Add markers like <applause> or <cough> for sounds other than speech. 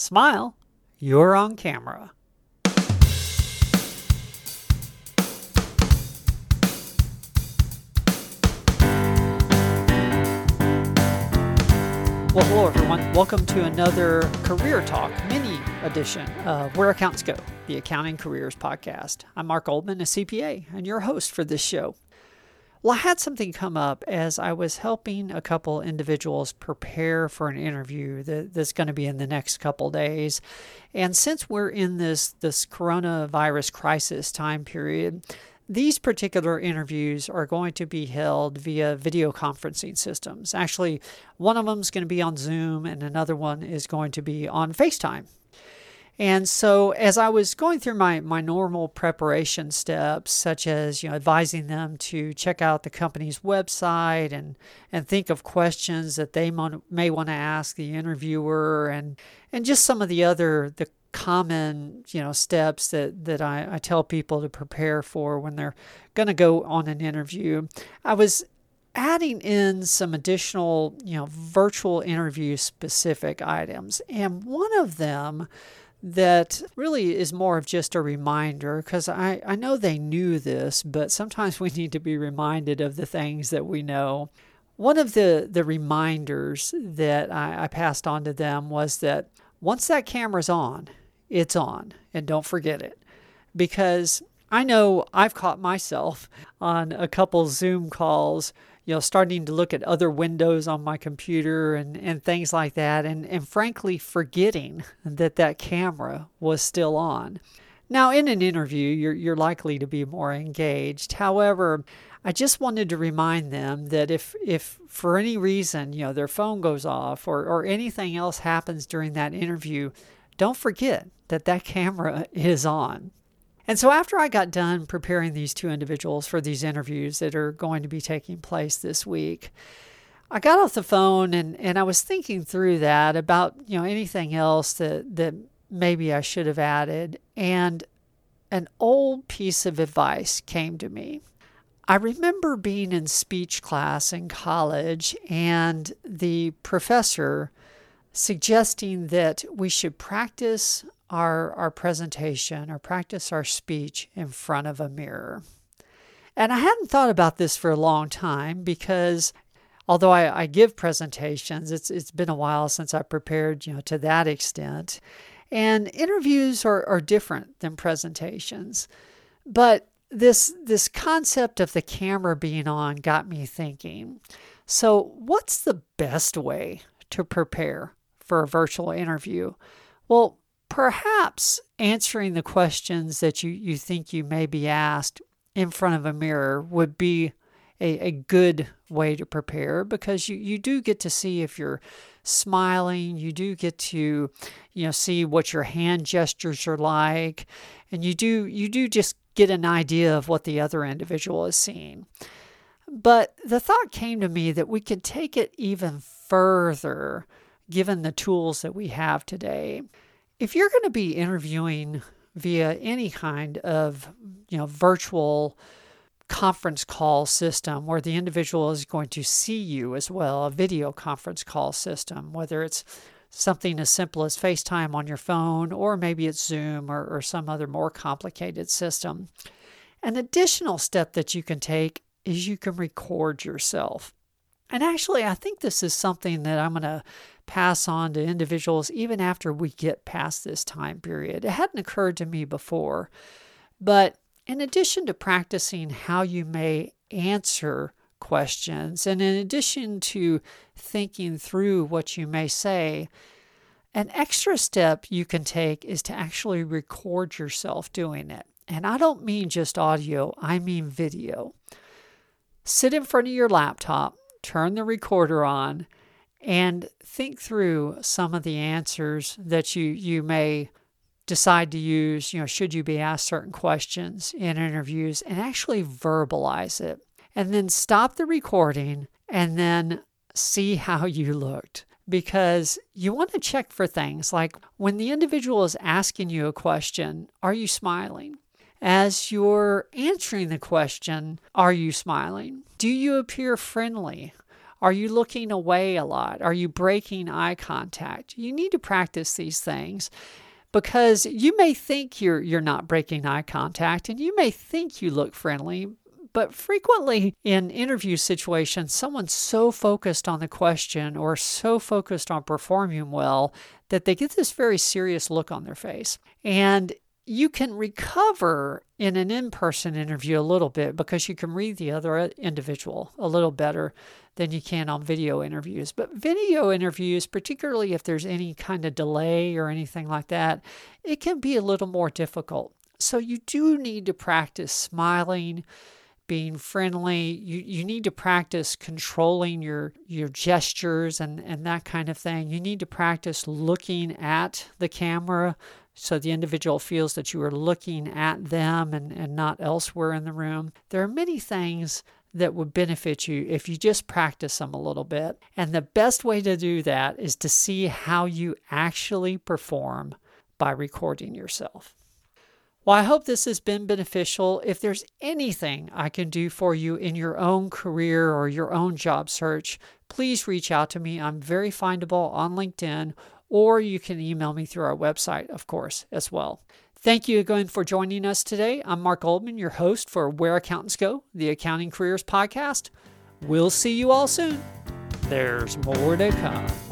Smile, you're on camera. Well, hello everyone. Welcome to another Career Talk mini edition of Where Accountants Go, the Accounting Careers Podcast. I'm Mark Oldman, a CPA, and your host for this show. Well, I had something come up as I was helping a couple individuals prepare for an interview that, that's going to be in the next couple days. And since we're in this, this coronavirus crisis time period, these particular interviews are going to be held via video conferencing systems. Actually, one of them is going to be on Zoom, and another one is going to be on FaceTime. And so, as I was going through my, my normal preparation steps, such as you know advising them to check out the company's website and and think of questions that they may want to ask the interviewer, and and just some of the other the common you know steps that that I, I tell people to prepare for when they're going to go on an interview. I was adding in some additional you know virtual interview specific items and one of them that really is more of just a reminder because I, I know they knew this but sometimes we need to be reminded of the things that we know one of the the reminders that I, I passed on to them was that once that camera's on it's on and don't forget it. Because I know I've caught myself on a couple Zoom calls, you know, starting to look at other windows on my computer and, and things like that, and, and frankly forgetting that that camera was still on. Now, in an interview, you're, you're likely to be more engaged. However, I just wanted to remind them that if, if for any reason, you know, their phone goes off or, or anything else happens during that interview, don't forget that that camera <laughs> is on. And so after I got done preparing these two individuals for these interviews that are going to be taking place this week, I got off the phone and, and I was thinking through that about, you know, anything else that, that maybe I should have added. And an old piece of advice came to me. I remember being in speech class in college, and the professor suggesting that we should practice our, our presentation or practice our speech in front of a mirror. And I hadn't thought about this for a long time because although I, I give presentations, it's, it's been a while since I prepared, you know, to that extent. And interviews are, are different than presentations. But this this concept of the camera being on got me thinking. So, what's the best way to prepare for a virtual interview? Well, perhaps answering the questions that you, you think you may be asked in front of a mirror would be a, a good way to prepare because you, you do get to see if you're smiling you do get to you know see what your hand gestures are like and you do you do just get an idea of what the other individual is seeing but the thought came to me that we could take it even further given the tools that we have today. If you're going to be interviewing via any kind of, you know, virtual conference call system where the individual is going to see you as well, a video conference call system, whether it's something as simple as FaceTime on your phone or maybe it's Zoom or, or some other more complicated system. An additional step that you can take is you can record yourself. And actually, I think this is something that I'm going to pass on to individuals even after we get past this time period. It hadn't occurred to me before. But in addition to practicing how you may answer questions, and in addition to thinking through what you may say, an extra step you can take is to actually record yourself doing it. And I don't mean just audio, I mean video. Sit in front of your laptop, turn the recorder on, and think through some of the answers that you, you may decide to use, you know, should you be asked certain questions in interviews and actually verbalize it. And then stop the recording and then see how you looked because you want to check for things like when the individual is asking you a question, are you smiling? As you're answering the question, are you smiling? Do you appear friendly? Are you looking away a lot? Are you breaking eye contact? You need to practice these things because you may think you're you're not breaking eye contact and you may think you look friendly, but frequently in interview situations, someone's so focused on the question or so focused on performing well that they get this very serious look on their face. And you can recover in an in person interview a little bit because you can read the other individual a little better than you can on video interviews. But video interviews, particularly if there's any kind of delay or anything like that, it can be a little more difficult. So you do need to practice smiling being friendly. You, you need to practice controlling your, your gestures and, and that kind of thing. You need to practice looking at the camera so the individual feels that you are looking at them and, and not elsewhere in the room. There are many things that would benefit you if you just practice them a little bit. And the best way to do that is to see how you actually perform by recording yourself. Well, I hope this has been beneficial. If there's anything I can do for you in your own career or your own job search, please reach out to me. I'm very findable on LinkedIn, or you can email me through our website, of course, as well. Thank you again for joining us today. I'm Mark Oldman, your host for Where Accountants Go, the Accounting Careers Podcast. We'll see you all soon. There's more to come.